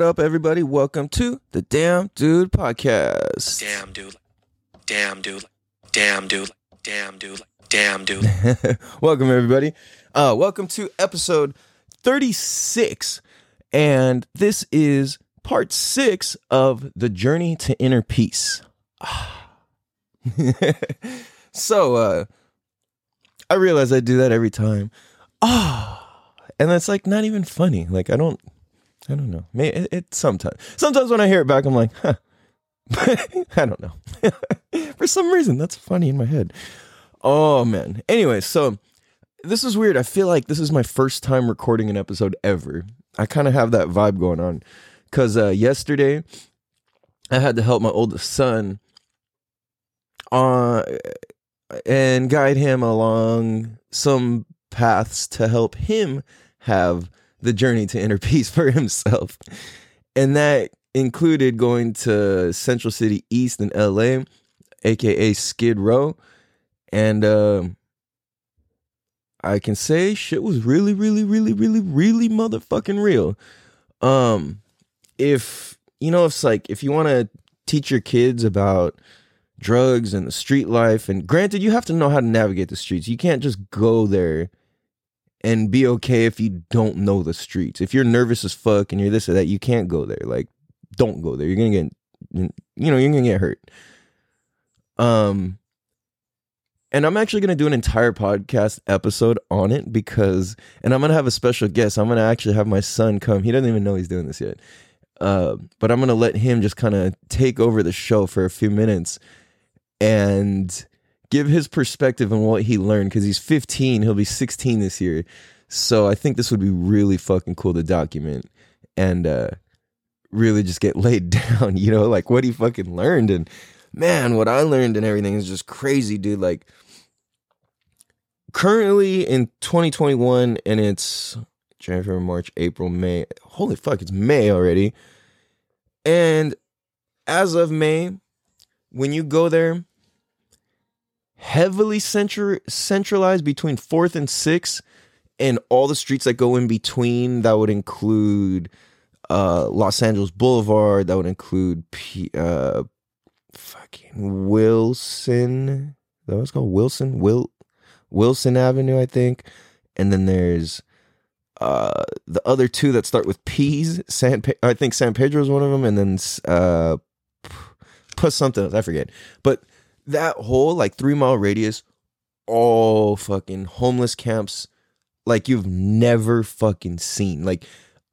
what up, everybody? Welcome to the Damn Dude Podcast. Damn dude. Damn dude. Damn dude. Damn dude. Damn dude. welcome, everybody. Uh, welcome to episode 36. And this is part six of the journey to inner peace. so, uh, I realize I do that every time. Ah, and that's like not even funny. Like, I don't, I don't know. May it, it sometimes, sometimes when I hear it back, I'm like, huh. I don't know. For some reason, that's funny in my head. Oh man. Anyway, so this is weird. I feel like this is my first time recording an episode ever. I kind of have that vibe going on because uh, yesterday I had to help my oldest son uh, and guide him along some paths to help him have the journey to inner peace for himself. And that included going to Central City East in LA, aka Skid Row. And uh, I can say shit was really, really, really, really, really motherfucking real. Um, if you know, it's like if you want to teach your kids about drugs and the street life, and granted, you have to know how to navigate the streets. You can't just go there and be okay if you don't know the streets. If you're nervous as fuck and you're this or that, you can't go there. Like, don't go there. You're gonna get, you know, you're gonna get hurt. Um, and I'm actually gonna do an entire podcast episode on it because, and I'm gonna have a special guest. I'm gonna actually have my son come. He doesn't even know he's doing this yet. Uh, but I'm gonna let him just kind of take over the show for a few minutes and give his perspective on what he learned because he's 15 he'll be 16 this year. So i think this would be really fucking cool to document and uh really just get laid down you know like what he fucking learned. And man what i learned and everything is just crazy dude. Like currently in 2021 and it's january march april may holy fuck it's may already. And as of may when you go there heavily centra- centralized between 4th and 6th and all the streets that go in between that would include uh, Los Angeles Boulevard that would include P- uh, fucking Wilson that was called? Wilson Will Wilson Avenue I think. And then there's uh, the other two that start with P's San Pe- I think San Pedro is one of them and then uh, put something else I forget. But that whole like three mile radius, all fucking homeless camps like you've never fucking seen. Like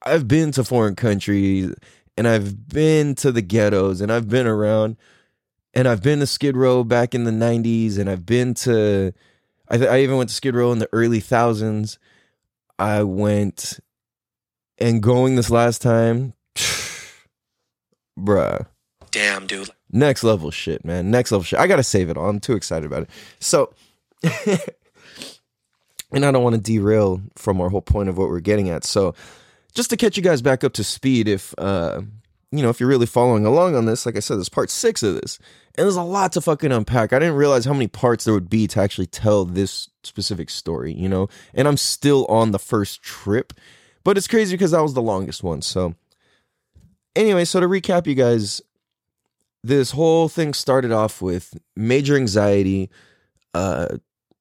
I've been to foreign countries and I've been to the ghettos and I've been around and I've been to Skid Row back in the 90s and I've been to I, I even went to Skid Row in the early thousands. I went and going this last time, bruh. Damn, dude. Next level shit, man. Next level shit. I gotta save it all. I'm too excited about it. So, and I don't want to derail from our whole point of what we're getting at. So, just to catch you guys back up to speed, if uh, you know, if you're really following along on this, like I said, this part six of this, and there's a lot to fucking unpack. I didn't realize how many parts there would be to actually tell this specific story, you know. And I'm still on the first trip, but it's crazy because that was the longest one. So, anyway, so to recap, you guys, this whole thing started off with major anxiety. Uh,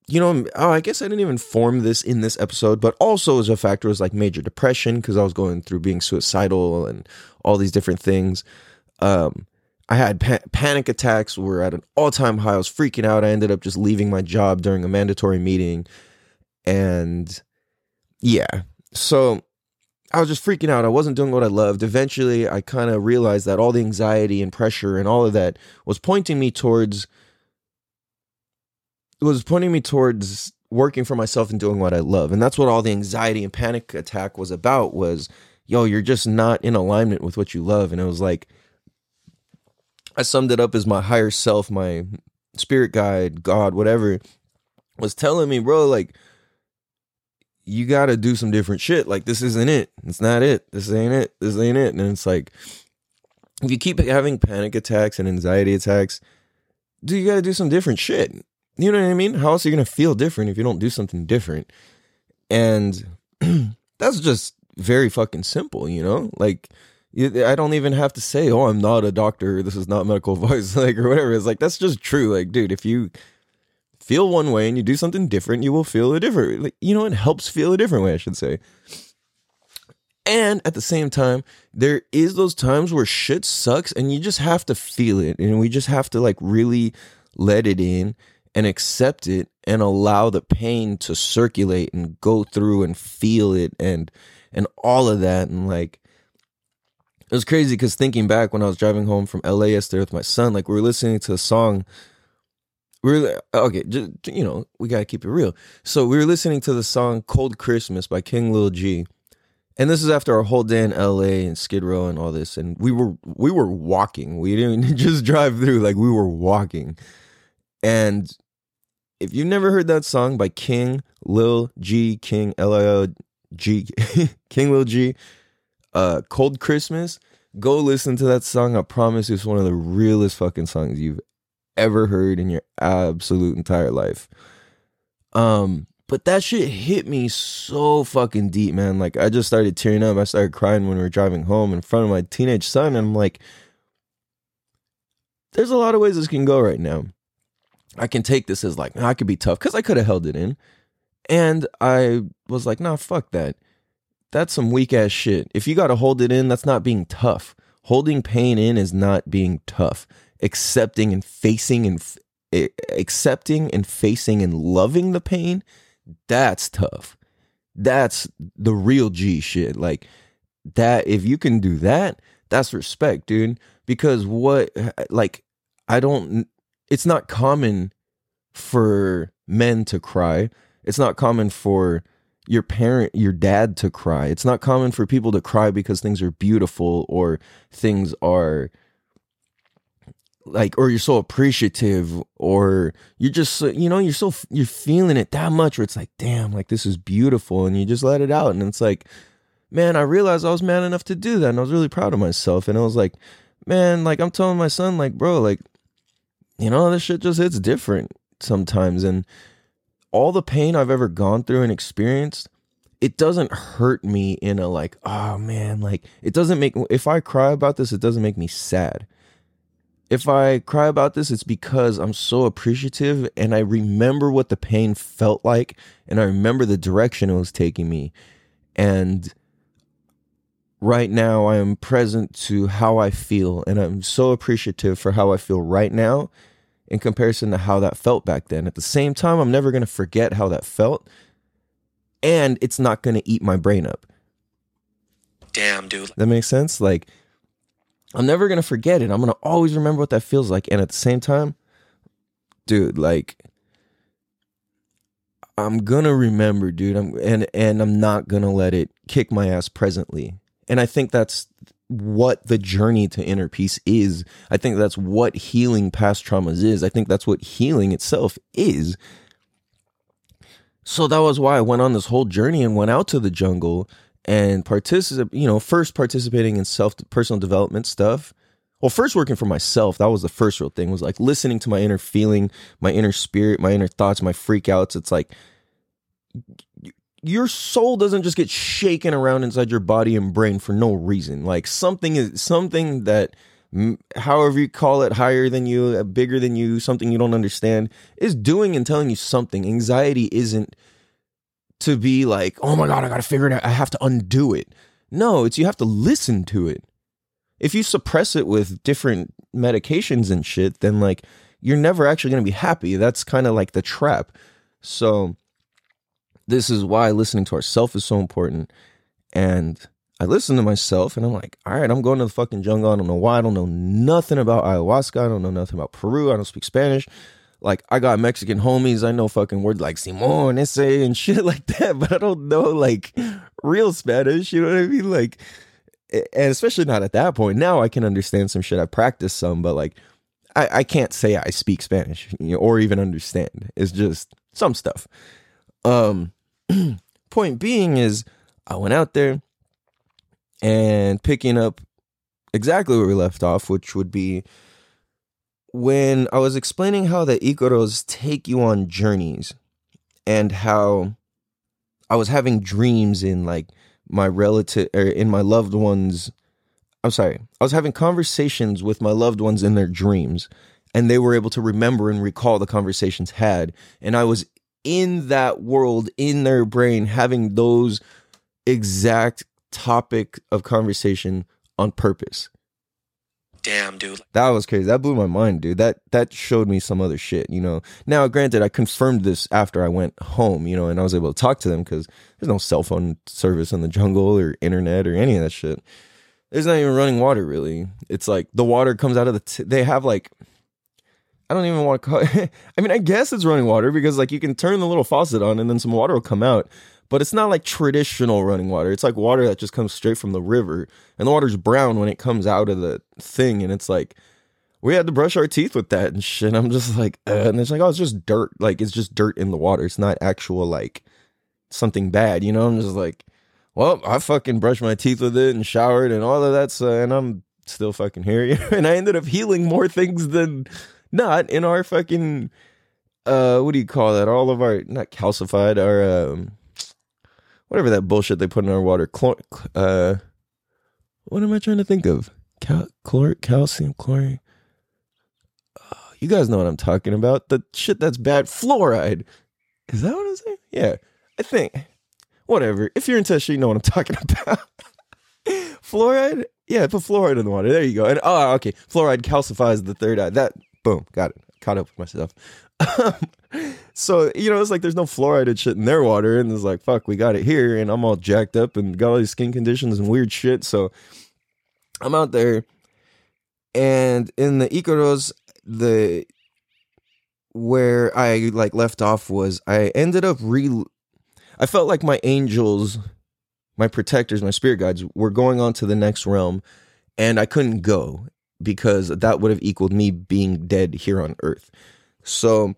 you know, oh, I guess I didn't even form this in this episode, but also as a factor was like major depression because I was going through being suicidal and all these different things. Um, I had pa- panic attacks were at an all time high. I was freaking out. I ended up just leaving my job during a mandatory meeting. And yeah, so I was just freaking out. I wasn't doing what I loved. Eventually, I kind of realized that all the anxiety and pressure and all of that was pointing me towards was pointing me towards working for myself and doing what I love. And that's what all the anxiety and panic attack was about was, yo, you're just not in alignment with what you love. And it was like I summed it up as my higher self, my spirit guide, God, whatever, was telling me, bro, like you got to do some different shit. Like this isn't it. It's not it. This ain't it. This ain't it. And it's like if you keep having panic attacks and anxiety attacks, do you got to do some different shit. You know what I mean? How else are you to feel different if you don't do something different? And that's just very fucking simple, you know? Like I don't even have to say, "Oh, I'm not a doctor. This is not medical advice," like or whatever. It's like that's just true. Like, dude, if you feel one way and you do something different, you will feel a different. Like, you know, it helps feel a different way. I should say. And at the same time, there is those times where shit sucks and you just have to feel it. And we just have to like really let it in and accept it and allow the pain to circulate and go through and feel it and and all of that. And like it was crazy because thinking back when I was driving home from LA yesterday with my son, like we were listening to a song. We were okay, just, you know, we gotta keep it real. So we were listening to the song "Cold Christmas" by King Lil G, and this is after our whole day in LA and Skid Row and all this. And we were we were walking. We didn't just drive through, like we were walking. And if you've never heard that song by King Lil G, King L I L G, King Lil G, uh, Cold Christmas, go listen to that song. I promise it's one of the realest fucking songs you've ever heard in your absolute entire life. Um, but that shit hit me so fucking deep, man. Like I just started tearing up. I started crying when we were driving home in front of my teenage son, and I'm like, there's a lot of ways this can go right now. I can take this as like, I could be tough because I could have held it in. And I was like, nah, fuck that. That's some weak ass shit. If you got to hold it in, that's not being tough. Holding pain in is not being tough. Accepting and facing and f- accepting and facing and loving the pain, that's tough. That's the real G shit. Like that, if you can do that, that's respect, dude. Because what, like, I don't, it's not common for men to cry. It's not common for your parent, your dad to cry. It's not common for people to cry because things are beautiful or things are like or you're so appreciative or you're just you know you're so you're feeling it that much where it's like damn like this is beautiful and you just let it out and it's like man I realized I was man enough to do that and I was really proud of myself and I was like man like I'm telling my son like bro like you know this shit just hits different sometimes and all the pain I've ever gone through and experienced it doesn't hurt me in a like oh man like it doesn't make if I cry about this it doesn't make me sad if I cry about this, it's because I'm so appreciative and I remember what the pain felt like and I remember the direction it was taking me. And right now, I am present to how I feel and I'm so appreciative for how I feel right now in comparison to how that felt back then. At the same time, I'm never going to forget how that felt and it's not going to eat my brain up. Damn, dude. That makes sense? Like, I'm never gonna forget it. I'm gonna always remember what that feels like. And at the same time, dude, like I'm gonna remember, dude. I'm and and I'm not gonna let it kick my ass presently. And I think that's what the journey to inner peace is. I think that's what healing past traumas is. I think that's what healing itself is. So that was why I went on this whole journey and went out to the jungle and participate, you know, first participating in self personal development stuff. Well, first working for myself, that was the first real thing was like listening to my inner feeling, my inner spirit, my inner thoughts, my freakouts. It's like your soul doesn't just get shaken around inside your body and brain for no reason. Like something is something that however you call it higher than you, uh, bigger than you, something you don't understand is doing and telling you something. Anxiety isn't to be like, oh my God, I got to figure it out. I have to undo it. No, it's you have to listen to it. If you suppress it with different medications and shit, then like you're never actually going to be happy. That's kind of like the trap. So, this is why listening to ourself is so important. And I listen to myself and I'm like, all right, I'm going to the fucking jungle. I don't know why. I don't know nothing about ayahuasca. I don't know nothing about Peru. I don't speak Spanish like I got Mexican homies. I know fucking words like Simon, ese, and shit like that, but I don't know like real Spanish. You know what I mean? Like, and especially not at that point. Now I can understand some shit. I practiced some, but like, I, I can't say I speak Spanish you know, or even understand. It's just some stuff. Um, point being is, I went out there and picking up exactly where we left off, which would be when I was explaining how the Ikaros take you on journeys and how I was having dreams in like my relative or in my loved ones I'm sorry. I was having conversations with my loved ones in their dreams, and they were able to remember and recall the conversations had. And I was in that world, in their brain, having those exact topic of conversation on purpose. Damn, dude. That was crazy. That blew my mind, dude. That that showed me some other shit, you know. Now, granted, I confirmed this after I went home, you know, and I was able to talk to them because there's no cell phone service in the jungle or internet or any of that shit. There's not even running water, really. It's like the water comes out of the. T- they have like, I don't even want to call. It, I mean, I guess it's running water because like you can turn the little faucet on and then some water will come out but it's not like traditional running water. It's like water that just comes straight from the river, and the water's brown when it comes out of the thing, and it's like we had to brush our teeth with that and shit. I'm just like, uh, and it's like, oh, it's just dirt. Like it's just dirt in the water. It's not actual like something bad, you know. I'm just like, well, I fucking brushed my teeth with it and showered and all of that, so, and I'm still fucking here, and I ended up healing more things than not in our fucking uh what do you call that all of our not calcified our um whatever that bullshit they put in our water. Chlor- uh, what am I trying to think of? Cal- chlor- calcium, chlorine. Uh, you guys know what I'm talking about. The shit that's bad. Fluoride. Is that what I'm saying? Yeah, I think. Whatever. If you're in shit, you know what I'm talking about. fluoride. Yeah, put fluoride in the water. There you go. And oh, okay. Fluoride calcifies the third eye. That boom, got it. Caught up with myself. so you know, it's like there's no fluoride shit in their water, and it's like fuck, we got it here, and I'm all jacked up and got all these skin conditions and weird shit. So I'm out there, and in the Ikaros, the where I like left off was I ended up re. I felt like my angels, my protectors, my spirit guides were going on to the next realm, and I couldn't go because that would have equaled me being dead here on Earth. So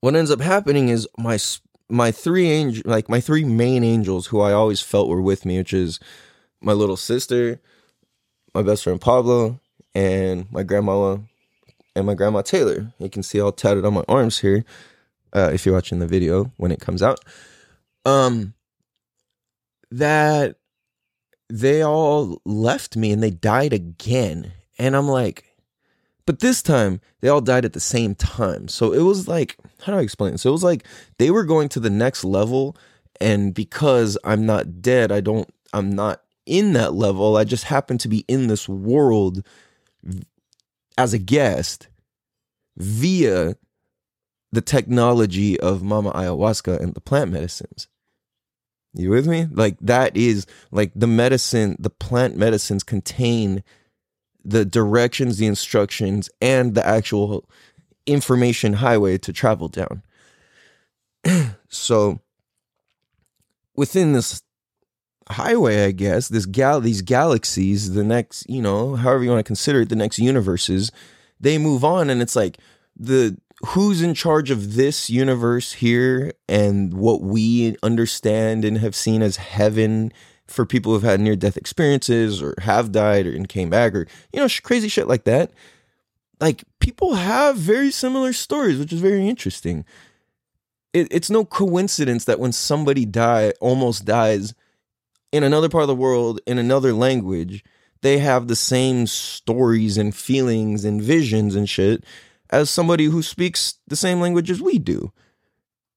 what ends up happening is my my three angel like my three main angels who I always felt were with me, which is my little sister, my best friend Pablo, and my grandma and my grandma Taylor. You can see all tatted on my arms here. Uh, if you're watching the video when it comes out. Um that they all left me and they died again. And I'm like, but this time, they all died at the same time. So it was like, how do I explain it? So it was like they were going to the next level. And because I'm not dead, I don't, I'm not in that level. I just happen to be in this world as a guest via the technology of Mama Ayahuasca and the plant medicines. You with me? Like that is like the medicine, the plant medicines contain the directions, the instructions, and the actual information highway to travel down. so within this highway, I guess, this gal these galaxies, the next, you know, however you want to consider it, the next universes, they move on and it's like the who's in charge of this universe here and what we understand and have seen as heaven for people who've had near death experiences or have died or and came back or you know crazy shit like that. Like people have very similar stories which is very interesting. It, it's no coincidence that when somebody die almost dies in another part of the world in another language they have the same stories and feelings and visions and shit as somebody who speaks the same language as we do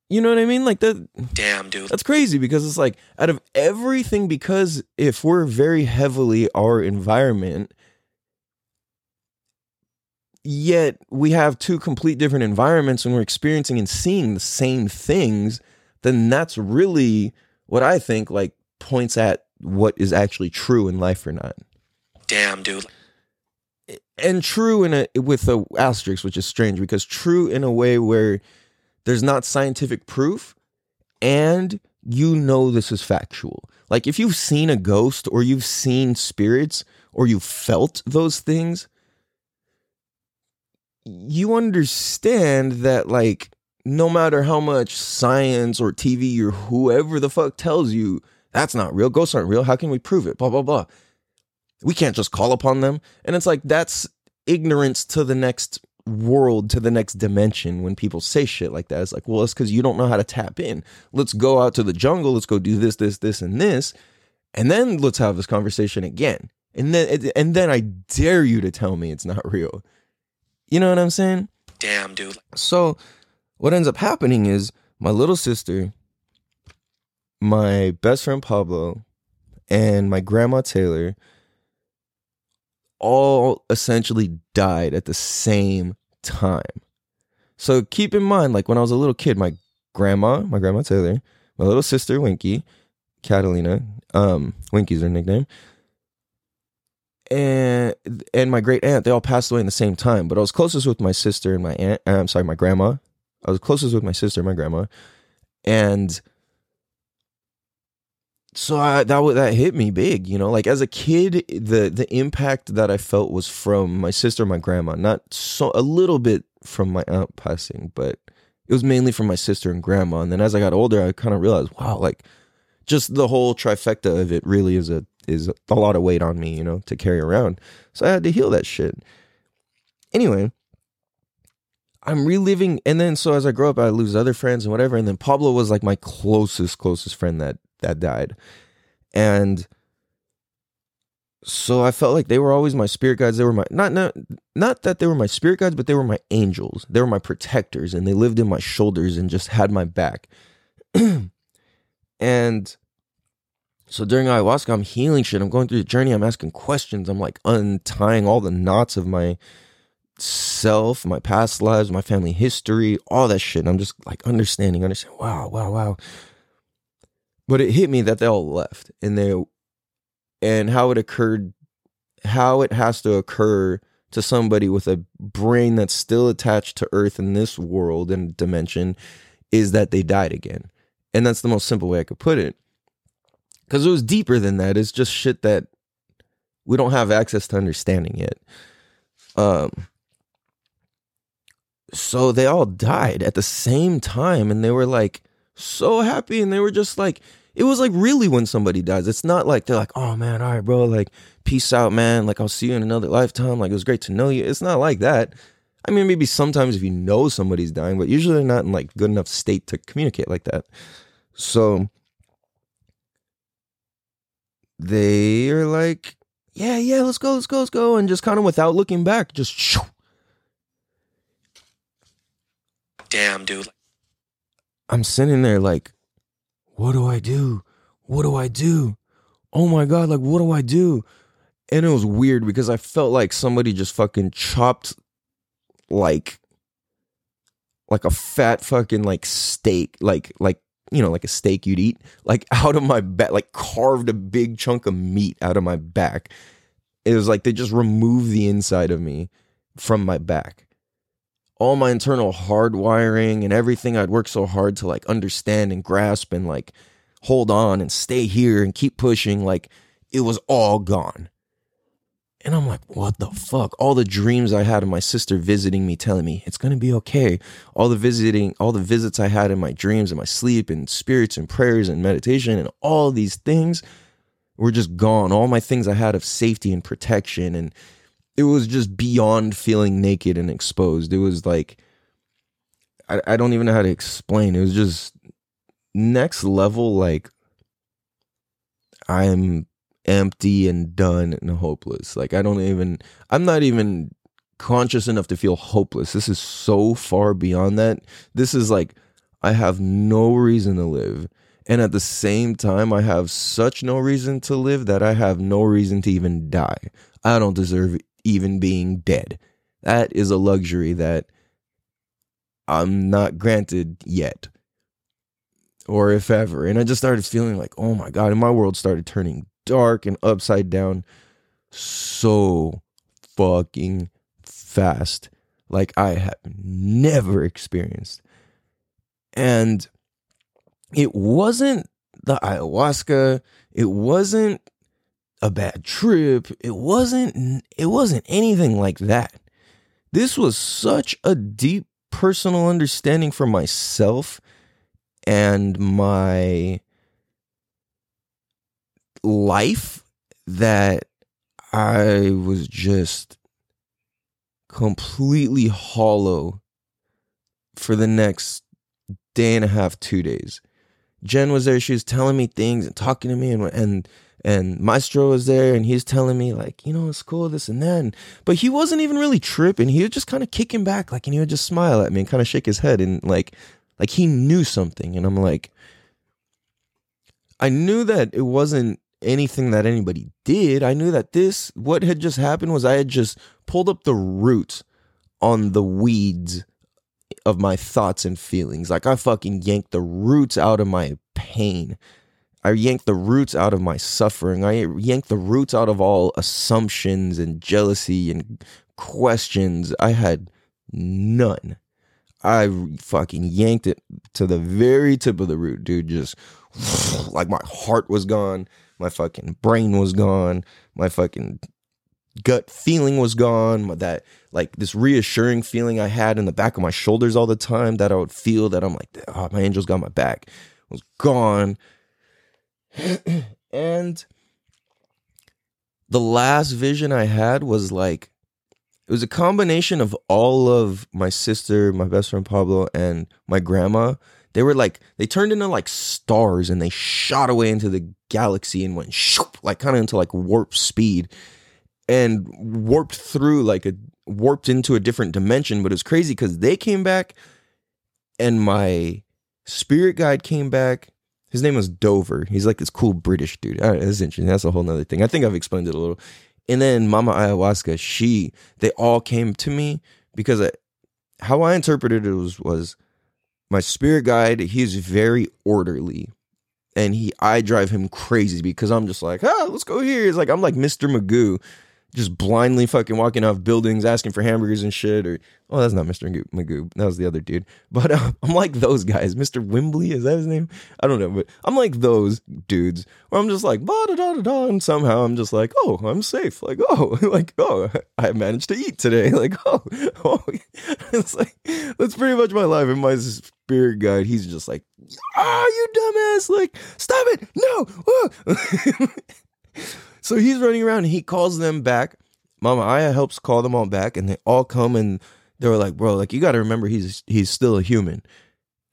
you know what I mean? Like that. Damn, dude. That's crazy because it's like out of everything, because if we're very heavily our environment, yet we have two complete different environments and we're experiencing and seeing the same things, then that's really what I think like points at what is actually true in life or not. Damn, dude. And true in a with a asterisk, which is strange because true in a way where there's not scientific proof and you know this is factual. Like if you've seen a ghost or you've seen spirits or you've felt those things, you understand that like no matter how much science or TV or whoever the fuck tells you that's not real, ghosts aren't real, how can we prove it? Blah blah blah. We can't just call upon them. And it's like that's ignorance to the next world to the next dimension when people say shit like that. It's like, well, it's because you don't know how to tap in. Let's go out to the jungle. Let's go do this, this, this, and this. And then let's have this conversation again. And then and then I dare you to tell me it's not real. You know what I'm saying? Damn, dude. So what ends up happening is my little sister, my best friend Pablo, and my grandma Taylor all essentially died at the same time. So keep in mind, like when I was a little kid, my grandma, my grandma Taylor, my little sister Winky, Catalina, um, Winky's her nickname, and and my great aunt, they all passed away in the same time. But I was closest with my sister and my aunt. uh, I'm sorry, my grandma. I was closest with my sister and my grandma, and so I, that that hit me big. You know, like as a kid, the the impact that I felt was from my sister, my grandma, not so a little bit from my aunt passing, but it was mainly from my sister and grandma. And then as I got older, I kind of realized, wow, like just the whole trifecta of it really is a is a lot of weight on me, you know, to carry around. So I had to heal that shit. Anyway, I'm reliving and then so as I grow up I lose other friends and whatever and then Pablo was like my closest closest friend that that died. And so I felt like they were always my spirit guides. They were my not not not that they were my spirit guides, but they were my angels. They were my protectors and they lived in my shoulders and just had my back. and so during ayahuasca, I'm healing shit. I'm going through the journey. I'm asking questions. I'm like untying all the knots of my self, my past lives, my family history, all that shit. And I'm just like understanding, understanding. Wow, wow, wow. But it hit me that they all left and they and how it occurred, how it has to occur to somebody with a brain that's still attached to Earth in this world and dimension is that they died again. And that's the most simple way I could put it. Because it was deeper than that. It's just shit that we don't have access to understanding yet. Um, so they all died at the same time, and they were like so happy, and they were just like, it was like really when somebody dies. It's not like they're like, oh man, all right, bro, like peace out, man. Like I'll see you in another lifetime. Like it was great to know you. It's not like that. I mean, maybe sometimes if you know somebody's dying, but usually they're not in like good enough state to communicate like that. So they are like, yeah, yeah, let's go, let's go, let's go, and just kind of without looking back, just shoo. Damn, dude. I'm sitting there like, what do I do? What do I do? Oh my god, like what do I do? And it was weird because I felt like somebody just fucking chopped like like a fat fucking like steak, like like you know, like a steak you'd eat, like out of my back, like carved a big chunk of meat out of my back. It was like they just removed the inside of me from my back. All my internal hardwiring and everything I'd worked so hard to like understand and grasp and like hold on and stay here and keep pushing, like it was all gone. And I'm like, what the fuck? All the dreams I had of my sister visiting me, telling me it's gonna be okay. All the visiting, all the visits I had in my dreams and my sleep and spirits and prayers and meditation and all these things were just gone. All my things I had of safety and protection and it was just beyond feeling naked and exposed. It was like I, I don't even know how to explain. It was just next level like I'm empty and done and hopeless. Like I don't even I'm not even conscious enough to feel hopeless. This is so far beyond that. This is like I have no reason to live. And at the same time I have such no reason to live that I have no reason to even die. I don't deserve even being dead. That is a luxury that I'm not granted yet. Or if ever. And I just started feeling like, oh my God. And my world started turning dark and upside down so fucking fast. Like I have never experienced. And it wasn't the ayahuasca. It wasn't a bad trip. It wasn't it wasn't anything like that. This was such a deep personal understanding for myself and my life that I was just completely hollow for the next day and a half, two days. Jen was there. She was telling me things and talking to me, and and and Maestro was there, and he's telling me like, you know, it's cool, this and that. But he wasn't even really tripping. He was just kind of kicking back, like, and he would just smile at me and kind of shake his head, and like, like he knew something. And I'm like, I knew that it wasn't anything that anybody did. I knew that this, what had just happened was I had just pulled up the roots on the weeds of my thoughts and feelings. Like I fucking yanked the roots out of my pain. I yanked the roots out of my suffering. I yanked the roots out of all assumptions and jealousy and questions. I had none. I fucking yanked it to the very tip of the root, dude. Just like my heart was gone, my fucking brain was gone, my fucking gut feeling was gone. That like this reassuring feeling I had in the back of my shoulders all the time that I would feel that I'm like, oh, my angel's got my back was gone. and the last vision I had was like it was a combination of all of my sister, my best friend Pablo, and my grandma. They were like they turned into like stars and they shot away into the galaxy and went shoop, like kind of into like warp speed and warped through like a warped into a different dimension. But it was crazy because they came back and my spirit guide came back. His name was Dover. He's like this cool British dude. All right, that's interesting. That's a whole nother thing. I think I've explained it a little. And then Mama Ayahuasca, she, they all came to me because I, how I interpreted it was, was my spirit guide, he's very orderly. And he, I drive him crazy because I'm just like, ah, let's go here. It's like, I'm like Mr. Magoo just blindly fucking walking off buildings asking for hamburgers and shit or oh that's not mr magoo that was the other dude. But uh, i'm like those guys. Mr wimbley is that his name? I don't know but i'm like those dudes where i'm just like da da da da and somehow i'm just like oh i'm safe. Like oh like oh i managed to eat today. Like oh oh it's like that's pretty much my life. And my spirit guide he's just like ah you dumbass. Like stop it. No so he's running around and he calls them back. Mama Aya helps call them all back, and they all come and they were like, "Bro, like you got to remember he's he's still a human."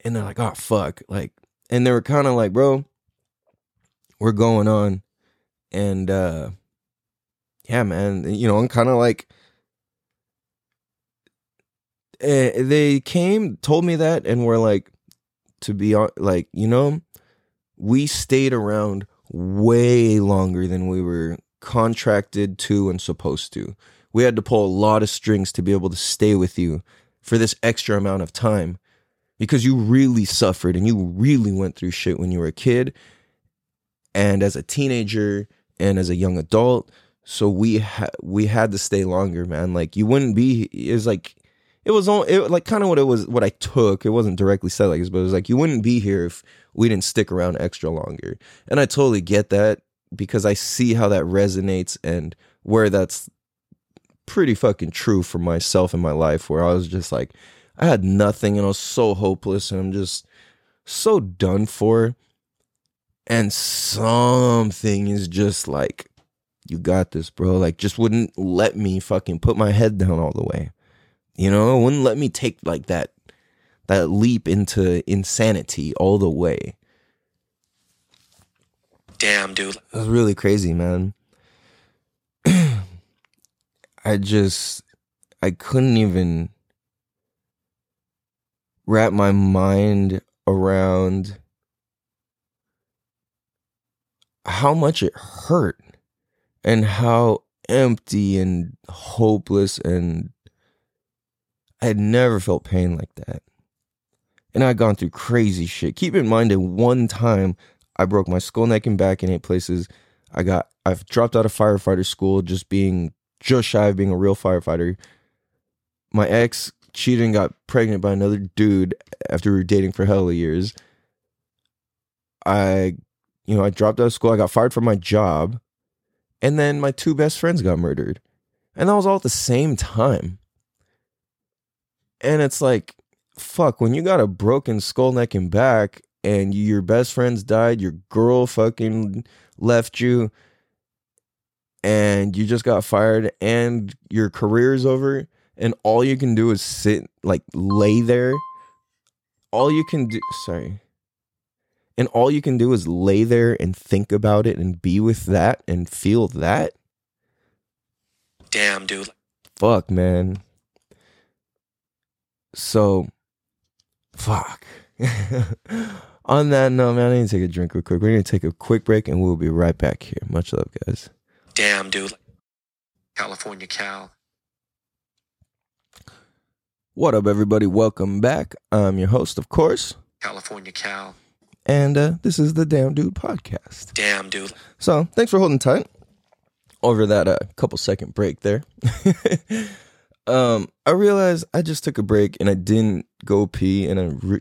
And they're like, "Oh fuck!" Like, and they were kind of like, "Bro, we're going on," and uh yeah, man, you know, I'm kind of like. Eh, they came, told me that, and were like, to be like, you know, we stayed around way longer than we were contracted to and supposed to. We had to pull a lot of strings to be able to stay with you for this extra amount of time because you really suffered and you really went through shit when you were a kid and as a teenager and as a young adult. So we had we had to stay longer, man. Like you wouldn't be. It was like it was all it, like kind of what it was. What I took. It wasn't directly said like this, but it was like you wouldn't be here if we didn't stick around extra longer. And I totally get that because I see how that resonates and where that's pretty fucking true for myself in my life where I was just like I had nothing and I was so hopeless and I'm just so done for. And something is just like you got this bro. Like just wouldn't let me fucking put my head down all the way. You know wouldn't let me take like that that leap into insanity all the way. Damn, dude. It was really crazy, man. I just I couldn't even wrap my mind around how much it hurt and how empty and hopeless and I had never felt pain like that and I'd gone through crazy shit. Keep in mind that one time I broke my skull, neck, and back in eight places. I got I've dropped out of firefighter school just being just shy of being a real firefighter. My ex cheated and got pregnant by another dude after we were dating for hell of years. I you know, I dropped out of school, I got fired from my job, and then my two best friends got murdered. And that was all at the same time. And it's like fuck, when you got a broken skull, neck, and back, and your best friends died, your girl fucking left you, and you just got fired, and your career's over, and all you can do is sit, like, lay there. All you can do, sorry. and all you can do is lay there and think about it and be with that and feel that Damn, dude. fuck man so fuck on that note man i need to take a drink real quick we're gonna take a quick break and we'll be right back here much love guys Damn, dude. California Cal. what up everybody welcome back i'm your host of course California Cal. and uh, this is the damn dude podcast Damn, dude. So thanks for holding tight over that uh, couple second break there. um, I realized I just took a break and I didn't go pee, and I re-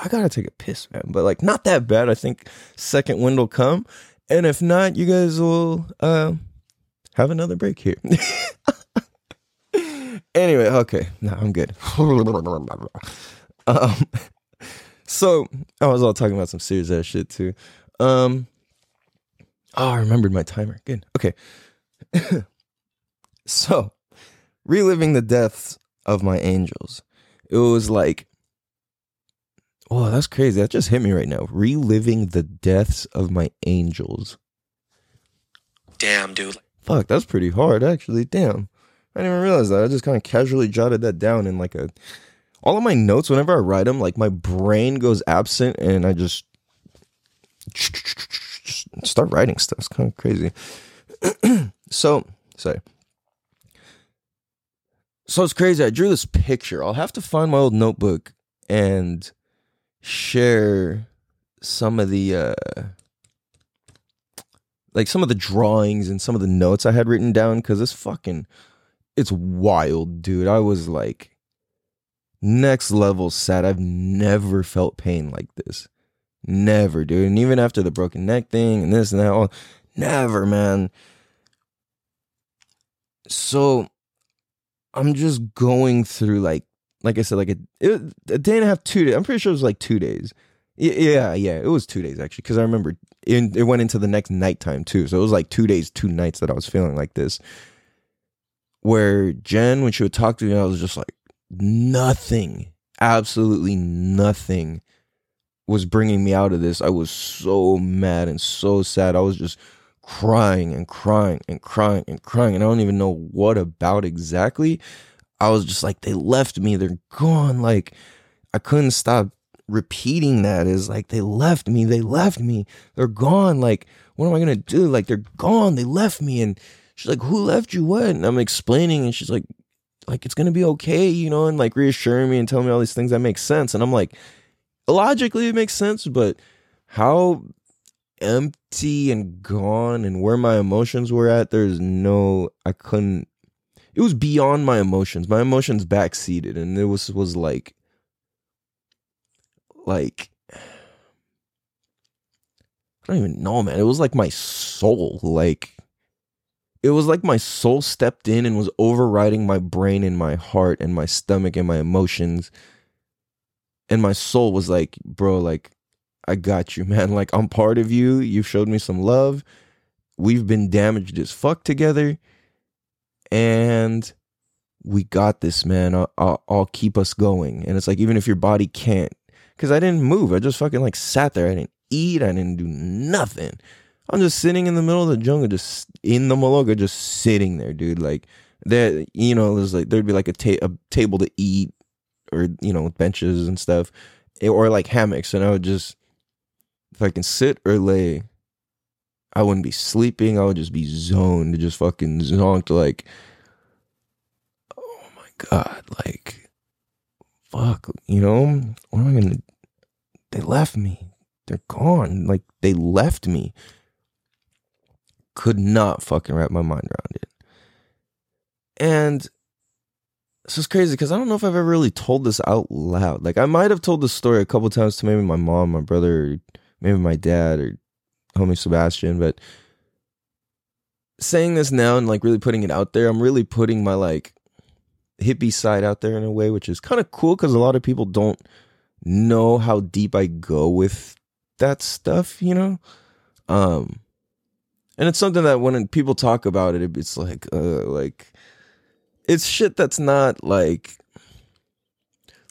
I gotta take a piss, man. But like not that bad. I think second wind will come, and if not, you guys will uh, have another break here. anyway, okay, no, I'm good. um, so I was all talking about some serious ass shit too. Um. Oh, I remembered my timer. Good. Okay. so, reliving the deaths of my angels. It was like, oh, that's crazy. That just hit me right now. Reliving the deaths of my angels. Damn, dude. Fuck, that's pretty hard, actually. Damn. I didn't even realize that. I just kind of casually jotted that down in like a. All of my notes, whenever I write them, like my brain goes absent and I just just start writing stuff. It's kind of crazy. so, sorry. So it's crazy. I drew this picture. I'll have to find my old notebook and share some of the uh like some of the drawings and some of the notes I had written down cuz it's fucking it's wild, dude. I was like next level sad. I've never felt pain like this. Never, dude. And even after the broken neck thing and this and that, all, never, man. So I'm just going through like, like I said, like a, it, a day and a half, two days. I'm pretty sure it was like two days. Yeah, yeah, it was two days actually, because I remember in, it went into the next nighttime too. So it was like two days, two nights that I was feeling like this. Where Jen, when she would talk to me, I was just like, nothing, absolutely nothing was bringing me out of this. I was so mad and so sad. I was just crying and crying and crying and crying. And I don't even know what about exactly. I was just like, they left me. They're gone. Like, I couldn't stop repeating that. Is like, they left me. They left me. They're gone. Like, what am I to do? Like, they're gone. They left me. And she's like, who left you? What? And I'm explaining. And she's like, like, it's to be okay, you know, and like reassuring me and telling me all these things that make sense. And I'm like, logically it makes sense, but how empty and gone and where my emotions were at, there's no I couldn't it was beyond my emotions. My emotions backseated and it was was like like I don't even know, man. It was like my soul. Like it was like my soul stepped in and was overriding my brain and my heart and my stomach and my emotions and my soul was like, bro, like, I got you, man. Like, I'm part of you. You've showed me some love. We've been damaged as fuck together. And we got this, man. I'll, I'll, I'll keep us going. And it's like, even if your body can't, because I didn't move. I just fucking like sat there. I didn't eat. I didn't do nothing. I'm just sitting in the middle of the jungle, just in the Maloka, just sitting there, dude. Like, there, you know, there's like, there'd be like a, ta- a table to eat or you know benches and stuff eh, or like hammocks and i would just if i can sit or lay i wouldn't be sleeping. I would just be zoned just fucking zonked like oh my god like fuck you know? What am i gonna they left me. They're gone. Like they left me. Could not fucking wrap my mind around it. And this is crazy because I don't know if I've ever really told this out loud. Like I might have told this story a couple times to maybe my mom, my brother, maybe my dad, or homie Sebastian. But saying this now and like really putting it out there, I'm really putting my like hippie side out there in a way, which is kind of cool because a lot of people don't know how deep I go with that stuff, you know. Um, and it's something that when people talk about it, it's like, uh, like it's shit that's not like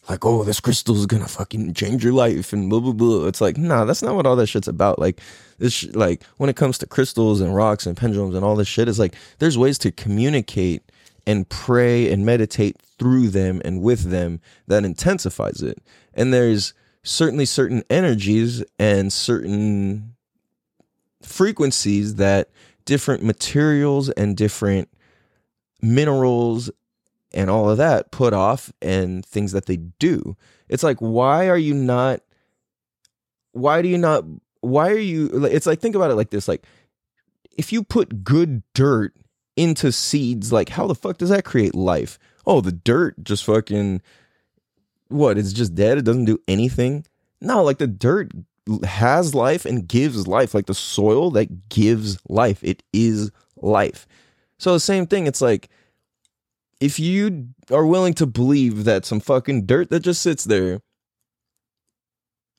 like, oh, this crystal is gonna fucking change your life and blah blah blah. It's like, nah, that's not what all that shit's about. Like this, sh- like when it comes to crystals and rocks and pendulums and all this shit, is like there's ways to communicate and pray and meditate through them and with them that intensifies it. And there's certainly certain energies and certain frequencies that different materials and different minerals and all of that put off and things that they do. It's like, why are you not? Why do you not? Why are you? It's like, think about it like this: like, if you put good dirt into seeds, like, how the fuck does that create life? Oh, the dirt just fucking what? It's just dead. It doesn't do anything. No, like the dirt has life and gives life, like the soil that gives life. It is life. So the same thing. It's like if you are willing to believe that some fucking dirt that just sits there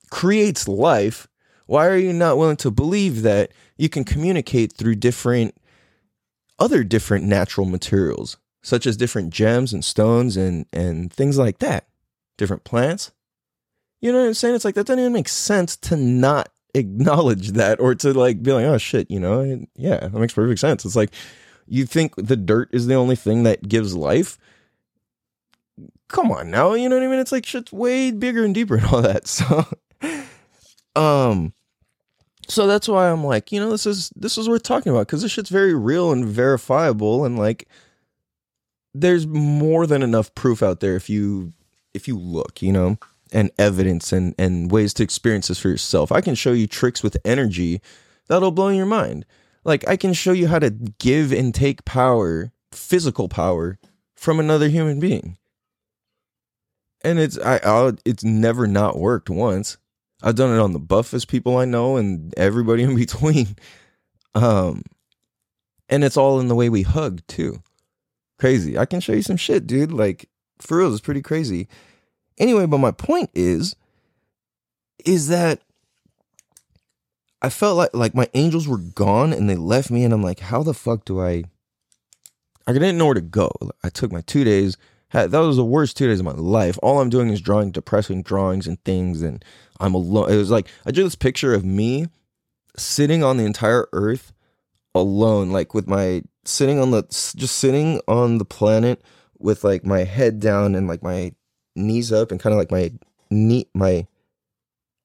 creates life, why are you not willing to believe that you can communicate through different other different natural materials, such as different gems and stones and and things like that? Different plants? You know what I'm saying? It's like that doesn't even make sense to not acknowledge that or to like be like, oh shit, you know? Yeah, that makes perfect sense. It's like you think the dirt is the only thing that gives life? Come on now, you know what I mean? It's like shit's way bigger and deeper and all that. So um so that's why I'm like, you know, this is this is worth talking about because this shit's very real and verifiable and like there's more than enough proof out there if you if you look, you know, and evidence and and ways to experience this for yourself. I can show you tricks with energy that'll blow your mind. Like I can show you how to give and take power, physical power from another human being. And it's I I'll, it's never not worked once. I've done it on the buffest people I know and everybody in between. Um and it's all in the way we hug too. Crazy. I can show you some shit, dude. Like for real, it's pretty crazy. Anyway, but my point is is that I felt like like my angels were gone and they left me and I'm like, how the fuck do I I didn't know where to go. I took my two days. That was the worst two days of my life. All I'm doing is drawing depressing drawings and things, and I'm alone. It was like I drew this picture of me sitting on the entire earth alone, like with my sitting on the just sitting on the planet with like my head down and like my knees up and kind of like my knee my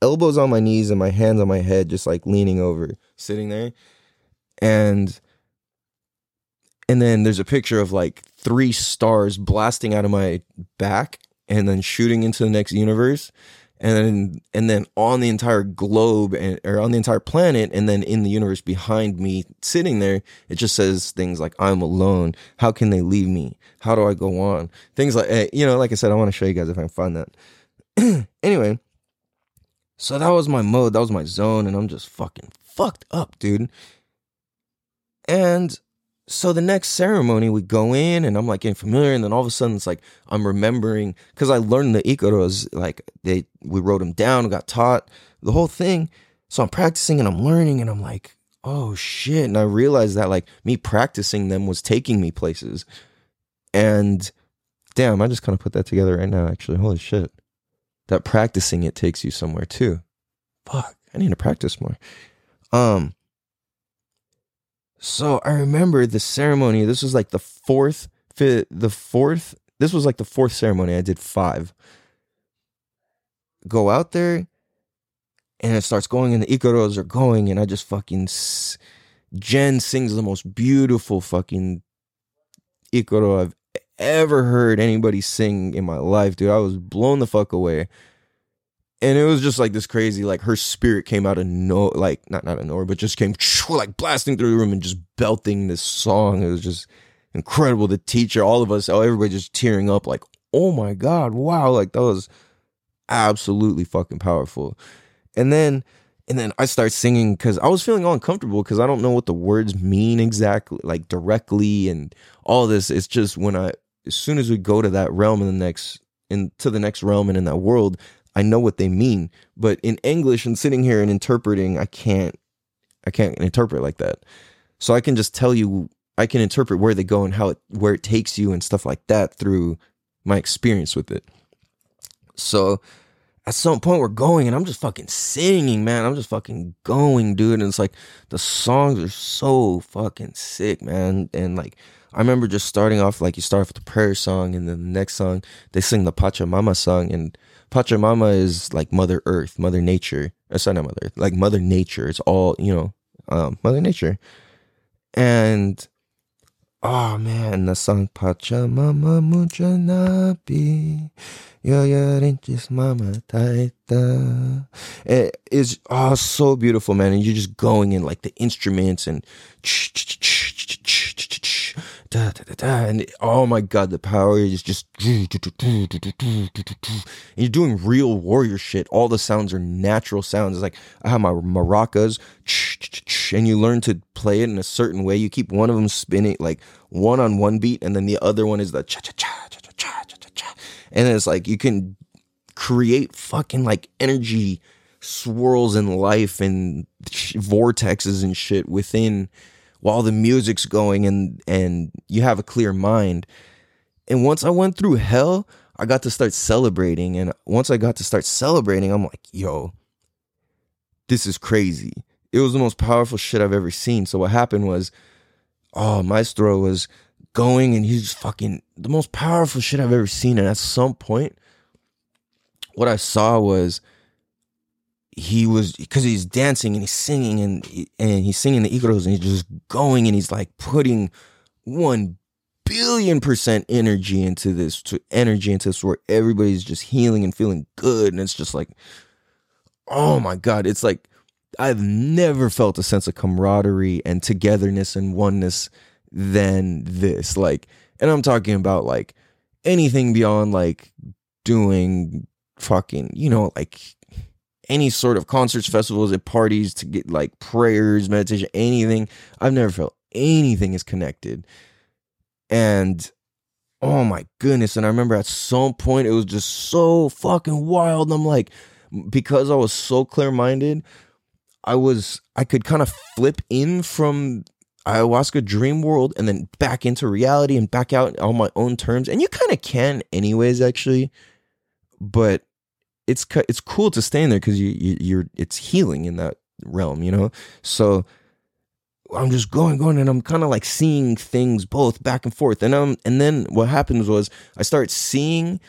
elbows on my knees and my hands on my head, just like leaning over, sitting there. And and then there's a picture of like three stars blasting out of my back and then shooting into the next universe. And then and then on the entire globe and or on the entire planet and then in the universe behind me sitting there, it just says things like I'm alone. How can they leave me? How do I go on? Things like eh, you know, like I said, I want to show you guys if I can find that. anyway, so that was my mode, that was my zone, and I'm just fucking fucked up, dude. And so the next ceremony, we go in, and I'm like getting familiar, and then all of a sudden it's like I'm remembering because I learned the Ikaros, like they we wrote them down, got taught the whole thing. So I'm practicing and I'm learning, and I'm like, oh shit! And I realized that like me practicing them was taking me places, and damn, I just kind of put that together right now. Actually, holy shit! That practicing it takes you somewhere too. Fuck, I need to practice more. Um so I remember the ceremony. This was like the fourth fifth, the fourth this was like the fourth ceremony. I did 5. Go out there and it starts going and the Ikaros are going and I just fucking Jen sings the most beautiful fucking Ikaro I've ever heard anybody sing in my life, dude. I was blown the fuck away. And it was just like this crazy, like her spirit came out of no, like not not of nowhere, but just came like blasting through the room and just belting this song. It was just incredible. The teacher, all of us, oh, everybody just tearing up, like, oh my god, wow, like that was absolutely fucking powerful. And then and then I start singing because I was feeling uncomfortable because I don't know what the words mean exactly, like directly, and all this. It's just when I as soon as we go to that realm in the next into the next realm and in that world, I know what they mean. But in English and sitting here and interpreting, I can't I can't interpret like that. So I can just tell you I can interpret where they go and how it where it takes you and stuff like that through my experience with it. So at some point we're going and I'm just fucking singing, man. I'm just fucking going, dude. And it's like the songs are so fucking sick, man. And like I remember just starting off like you start off with the prayer song and then the next song they sing the Pachamama song and Pachamama is like Mother Earth, Mother Nature. Uh, sorry, not Mother Earth, like Mother Nature. It's all, you know, um, Mother Nature. And oh man, the song Pachamama mucha napi. Yo just mama taita. It is oh so beautiful, man. And you're just going in like the instruments and da, da, da, da, and oh my god, the power is just you're doing real warrior shit. All the sounds are natural sounds. It's like I have my maracas, and you learn to play it in a certain way. You keep one of them spinning like one on one beat, and then the other one is the cha cha cha cha cha cha cha cha, and it's like you can create fucking like energy swirls in life and vortexes and shit within while the music's going and and you have a clear mind. And once I went through hell, I got to start celebrating. And once I got to start celebrating, I'm like, yo, this is crazy. It was the most powerful shit I've ever seen. So what happened was, oh, Maestro was going and he's fucking the most powerful shit I've ever seen. And at some point, what I saw was he was because he's dancing and he's singing and and he's singing the Icaros and he's just going and he's like putting one billion percent energy into this to energy into this where everybody's just healing and feeling good and it's just like oh my god it's like I've never felt a sense of camaraderie and togetherness and oneness than this like and I'm talking about like anything beyond like doing fucking you know like any sort of concerts, festivals, and parties to get like prayers, meditation, anything. I've never felt anything is connected. And oh my goodness. And I remember at some point it was just so fucking wild. I'm like, because I was so clear minded, I was, I could kind of flip in from ayahuasca dream world and then back into reality and back out on my own terms. And you kind of can, anyways, actually. But it's it's cool to stay in there because you, you you're it's healing in that realm, you know. So I'm just going, going, and I'm kind of like seeing things both back and forth. And um, and then what happens was I start seeing,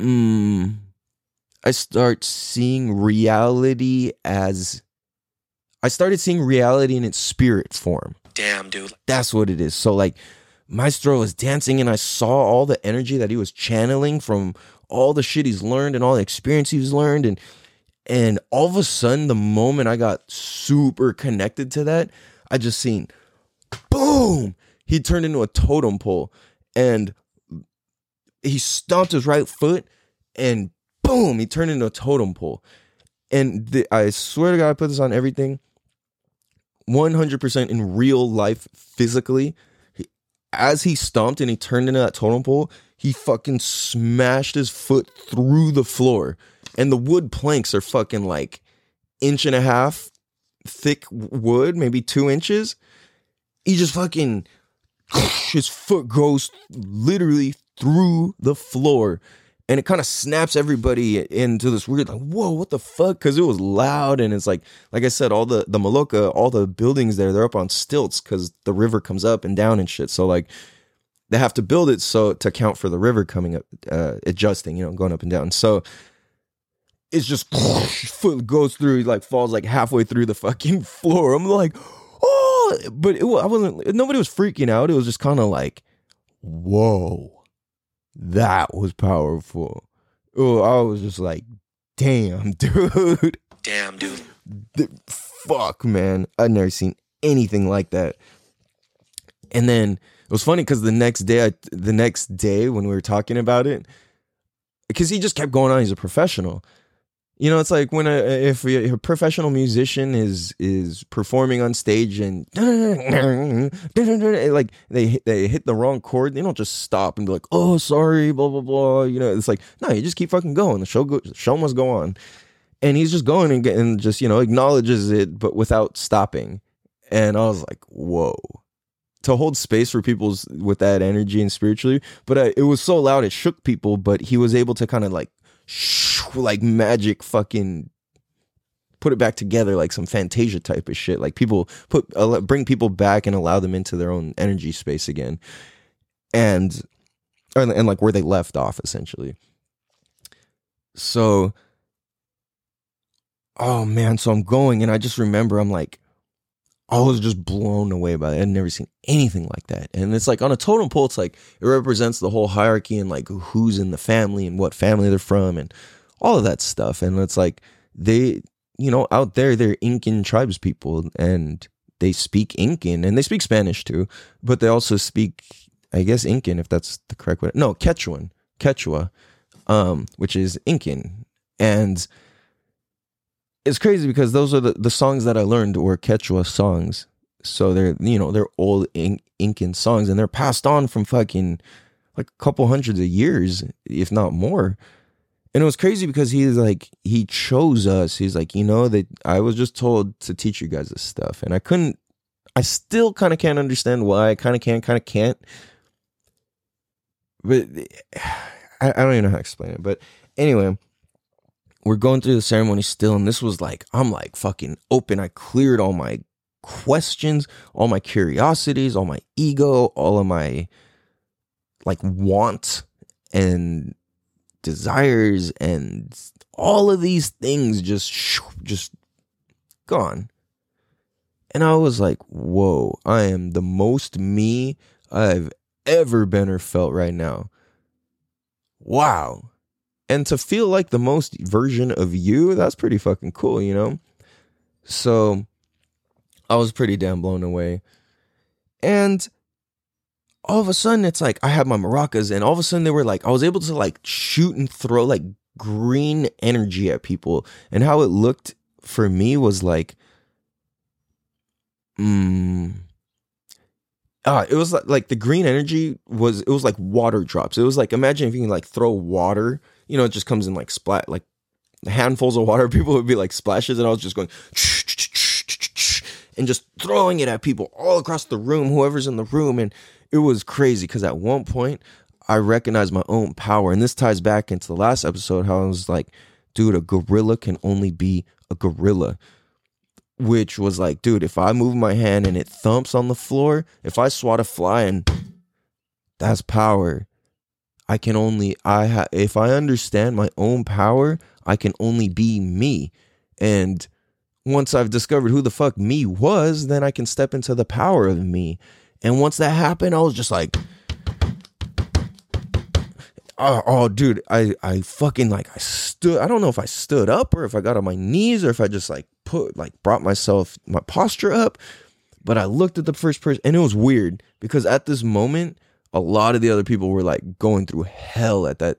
um, I start seeing reality as, I started seeing reality in its spirit form. Damn, dude. That's what it is. So like, Maestro was dancing, and I saw all the energy that he was channeling from all the shit he's learned and all the experience he's learned and and all of a sudden the moment I got super connected to that, I just seen boom, he turned into a totem pole and he stomped his right foot and boom, he turned into a totem pole. And the, I swear to God, I put this on everything. 100% in real life, physically, as he stomped and he turned into that totem pole, he fucking smashed his foot through the floor. And the wood planks are fucking like inch and a half thick wood, maybe two inches. He just fucking, his foot goes literally through the floor. And it kind of snaps everybody into this weird, like, whoa, what the fuck? Because it was loud. And it's like, like I said, all the, the Maloka, all the buildings there, they're up on stilts because the river comes up and down and shit. So, like, they have to build it so to account for the river coming up, uh, adjusting, you know, going up and down. So it's just foot goes through, like falls like halfway through the fucking floor. I'm like, oh, but it, I wasn't. Nobody was freaking out. It was just kind of like, whoa, that was powerful. Oh, I was just like, damn, dude. Damn, dude. Fuck, man. I've never seen anything like that. And then was funny because the next day, I, the next day when we were talking about it, because he just kept going on. He's a professional. You know, it's like when a if a professional musician is is performing on stage and like they they hit the wrong chord, they don't just stop and be like, "Oh, sorry," blah blah blah. You know, it's like no, you just keep fucking going. The show go, show must go on, and he's just going and getting just you know acknowledges it, but without stopping. And I was like, "Whoa." To hold space for people's with that energy and spiritually. But uh, it was so loud it shook people. But he was able to kind of like like magic fucking put it back together like some Fantasia type of shit. Like people put bring people back and allow them into their own energy space again, and and, and like where they left off essentially. So, oh man, so I'm going and I just remember I'm like, I was just blown away by it. I'd never seen anything like that. And it's like on a totem pole, it's like it represents the whole hierarchy and like who's in the family and what family they're from and all of that stuff. And it's like they, you know, out there, they're Incan tribes people and they speak Incan and they speak Spanish too, but they also speak, I guess, Incan, if that's the correct way. No, Quechuan, Quechua, um, which is Incan. And it's crazy because those are the, the songs that I learned were Quechua songs. So they're you know they're old In- Incan songs and they're passed on from fucking like a couple hundreds of years, if not more. And it was crazy because he's like he chose us. He's like you know that I was just told to teach you guys this stuff, and I couldn't. I still kind of can't understand why. I kind of can, kind of can't. But I, I don't even know how to explain it. But anyway we're going through the ceremony still, and this was like, I'm like fucking open. I cleared all my questions, all my curiosities, all my ego, all of my like wants and desires and all of these things just just gone. And I was like, whoa, I am the most me I've ever been or felt right now. Wow and to feel like the most version of you, that's pretty fucking cool, you know? So I was pretty damn blown away. And all of a sudden it's like I had my maracas and all of a sudden they were like I was able to like shoot and throw like green energy at people and how it looked for me was like mm uh, it was like, like the green energy was it was like water drops. It was like imagine if you can like throw water you know, it just comes in like splat, like handfuls of water. People would be like splashes, and I was just going and just throwing it at people all across the room, whoever's in the room. And it was crazy because at one point I recognized my own power. And this ties back into the last episode how I was like, dude, a gorilla can only be a gorilla. Which was like, dude, if I move my hand and it thumps on the floor, if I swat a fly and that's power. I can only I ha- if I understand my own power, I can only be me. And once I've discovered who the fuck me was, then I can step into the power of me. And once that happened, I was just like Oh, oh, dude, I, I fucking like I stood. I don't know if I stood up or if I got on my knees or if I just like put like brought myself my posture up. But I looked at the first person and it was weird because at this moment a lot of the other people were like going through hell at that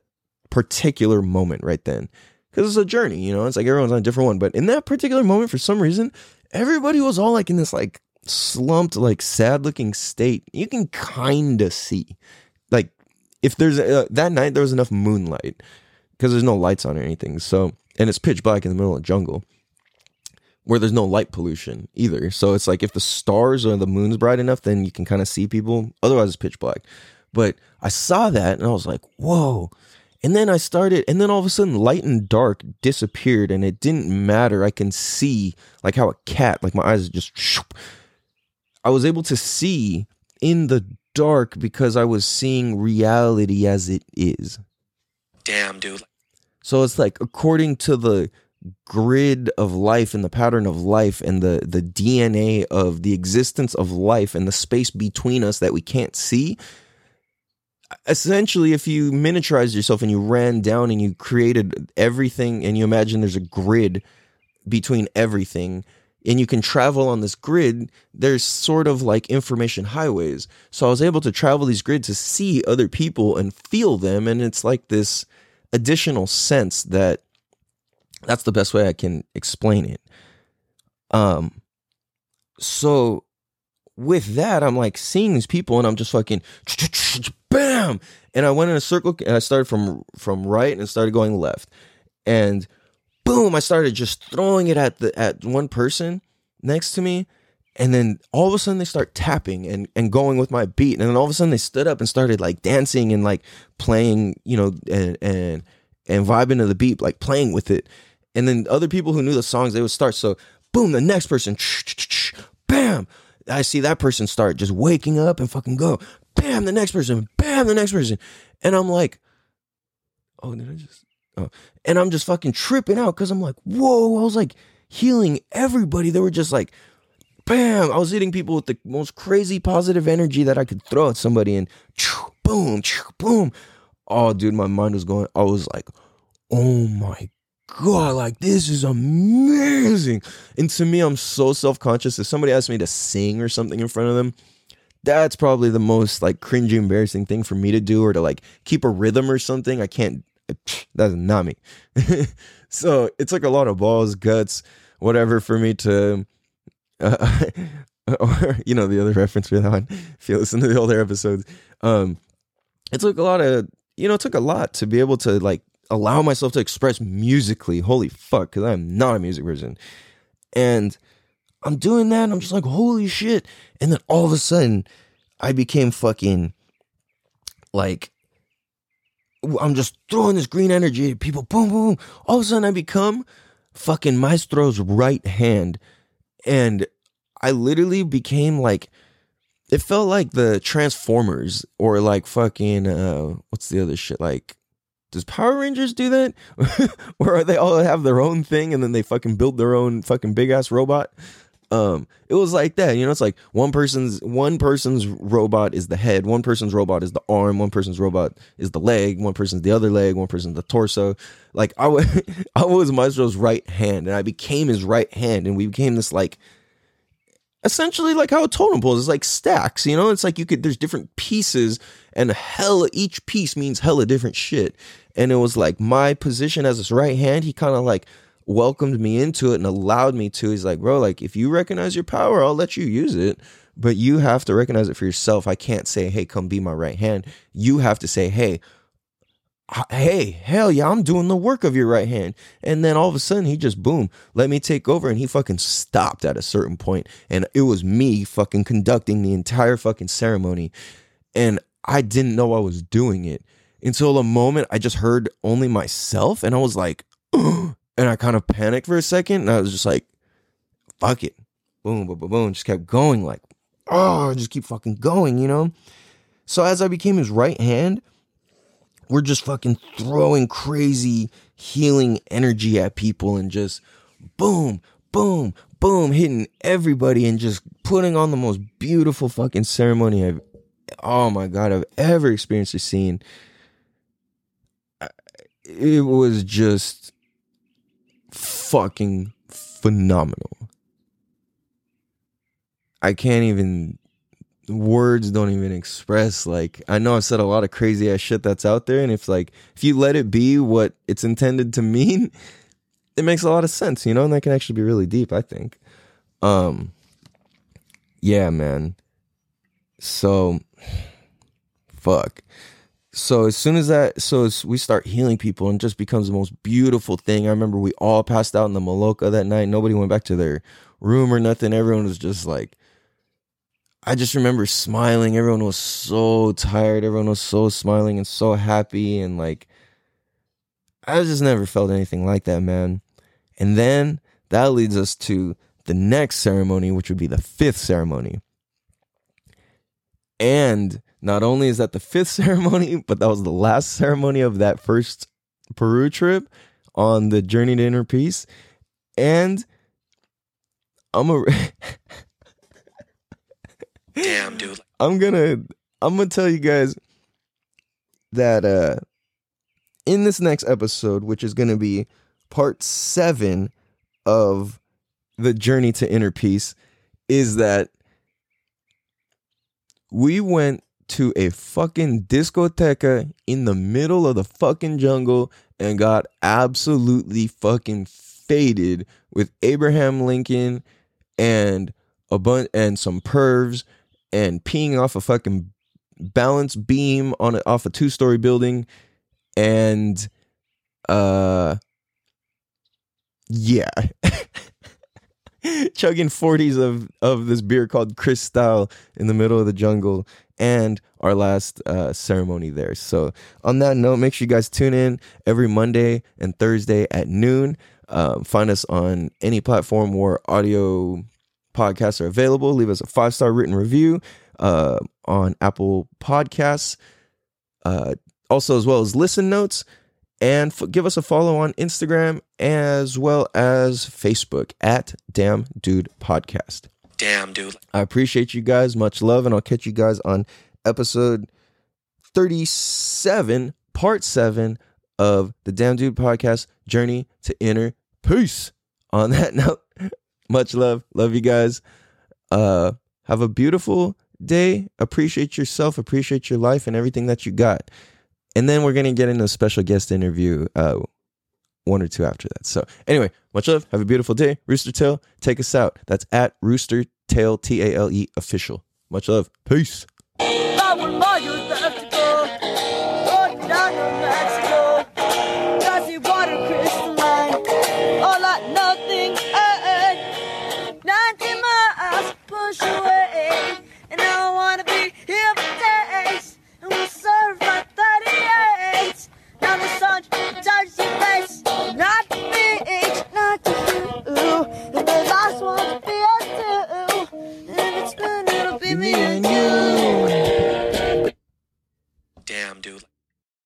particular moment right then. Because it's a journey, you know, it's like everyone's on a different one. But in that particular moment, for some reason, everybody was all like in this like slumped, like sad looking state. You can kind of see. Like, if there's uh, that night, there was enough moonlight because there's no lights on or anything. So, and it's pitch black in the middle of the jungle where there's no light pollution either. So it's like if the stars or the moon's bright enough, then you can kind of see people. Otherwise, it's pitch black. But I saw that and I was like, whoa. And then I started, and then all of a sudden, light and dark disappeared, and it didn't matter. I can see, like how a cat, like my eyes just, I was able to see in the dark because I was seeing reality as it is. Damn, dude. So it's like according to the grid of life and the pattern of life and the the DNA of the existence of life and the space between us that we can't see. Essentially if you miniaturized yourself and you ran down and you created everything and you imagine there's a grid between everything and you can travel on this grid there's sort of like information highways. So i was able to travel these grids to see other people and feel them. And it's like this additional sense that that's the best way I can explain it. Um, so with that, I'm like seeing these people, and I'm just fucking bam, and I went in a circle, and I started from from right and started going left, and boom, I started just throwing it at the at one person next to me, And then all of a sudden they start tapping and, and going with my beat. And then all of a sudden they stood up and started like dancing and like playing, you know, and and and vibing to the beat, like playing with it. And then other people who knew the songs, they would start. So boom, the next person, bam. I see that person start just waking up and fucking go. Bam, the next person, bam, the next person. And I'm like, oh, did I just oh. and I'm just fucking tripping out because I'm like, whoa, I was like healing everybody. They were just like bam. I was hitting people with the most crazy positive energy that I could throw at somebody, and boom, boom. Oh, dude, my mind was going. I was like, oh my god, like this is amazing. And to me, I'm so self conscious. If somebody asks me to sing or something in front of them, that's probably the most like cringy, embarrassing thing for me to do, or to like keep a rhythm or something. I can't. That's not me. so it took a lot of balls, guts, whatever, for me to uh, or you know the other reference for that one. If you listen to the older episodes, um, it took a lot of you know it took a lot to be able to like allow myself to express musically. Holy fuck, because I'm not a music person, and I'm doing that. and I'm just like holy shit, and then all of a sudden, I became fucking like. I'm just throwing this green energy at people. Boom, boom. All of a sudden, I become fucking Maestro's right hand and I literally became like it felt like the Transformers or like fucking uh what's the other shit like does Power Rangers do that? or they all have their own thing and then they fucking build their own fucking big ass robot? Um, it was like that, you know. It's like one person's one person's robot is the head, one person's robot is the arm, one person's robot is the leg, one person's the other leg, one person's the torso. Like I was, I was Maestro's right hand, and I became his right hand, and we became this like essentially like how a totem pole is like stacks, you know? It's like you could there's different pieces and hella each piece means hella different shit. And it was like my position as his right hand, he kind of like welcomed me into it and allowed me to. He's like, bro, like if you recognize your power, I'll let you use it. But you have to recognize it for yourself. I can't say, hey, come be my right hand. You have to say, hey, hey, hell yeah, I'm doing the work of your right hand. And then all of a sudden, he just boom, let me take over. And he fucking stopped at a certain point, And it was me fucking conducting the entire fucking ceremony. And I didn't know I was doing it until a moment I just heard only myself. And I was like, and I kind of panicked for a second. And I was just like, fuck it. Boom, boom, boom, boom. Just kept going like, oh, just keep fucking going, you know? So as I became his right hand, we're just fucking throwing crazy healing energy at people and just boom, boom, boom, hitting everybody and just putting on the most beautiful fucking ceremony I've, oh my God, I've ever experienced or seen. It was just fucking phenomenal. I can't even words don't even express like I know I've said a lot of crazy ass shit that's out there and if like if you let it be what it's intended to mean it makes a lot of sense you know and that can actually be really deep I think. Um yeah man. So fuck so as soon as that so as we start healing people and just becomes the most beautiful thing I remember we all passed out in the Maloka that night nobody went back to their room or nothing everyone was just like I just remember smiling. Everyone was so tired. Everyone was so smiling and so happy. And like, I just never felt anything like that, man. And then that leads us to the next ceremony, which would be the fifth ceremony. And not only is that the fifth ceremony, but that was the last ceremony of that first Peru trip on the journey to inner peace. And I'm a. Damn, dude. I'm gonna I'm gonna tell you guys that uh in this next episode, which is gonna be part seven of the journey to inner peace, is that we went to a fucking discoteca in the middle of the fucking jungle and got absolutely fucking faded with Abraham Lincoln and a bunch and some pervs and peeing off a fucking balance beam on off a two story building, and uh, yeah. chugging 40s of, of this beer called Cristal in the middle of the jungle and our last uh, ceremony there. So, on that note, make sure you guys tune in every Monday and Thursday at noon. Um, find us on any platform where audio podcasts are available. Leave us a five star written review uh, on Apple Podcasts. Uh, also, as well as listen notes and give us a follow on Instagram as well as Facebook at Damn Dude Podcast. Damn, dude. I appreciate you guys. Much love, and I'll catch you guys on episode 37, part seven of the Damn Dude Podcast Journey to Inner Peace. On that note, much love. Love you guys. Uh, have a beautiful day. Appreciate yourself, appreciate your life, and everything that you got. And then we're gonna get into a special guest interview, uh, one or two after that. So anyway, much love. Have a beautiful day. Rooster Tale, take us out. That's at Rooster Tale T A L E official. Much love. Peace. you.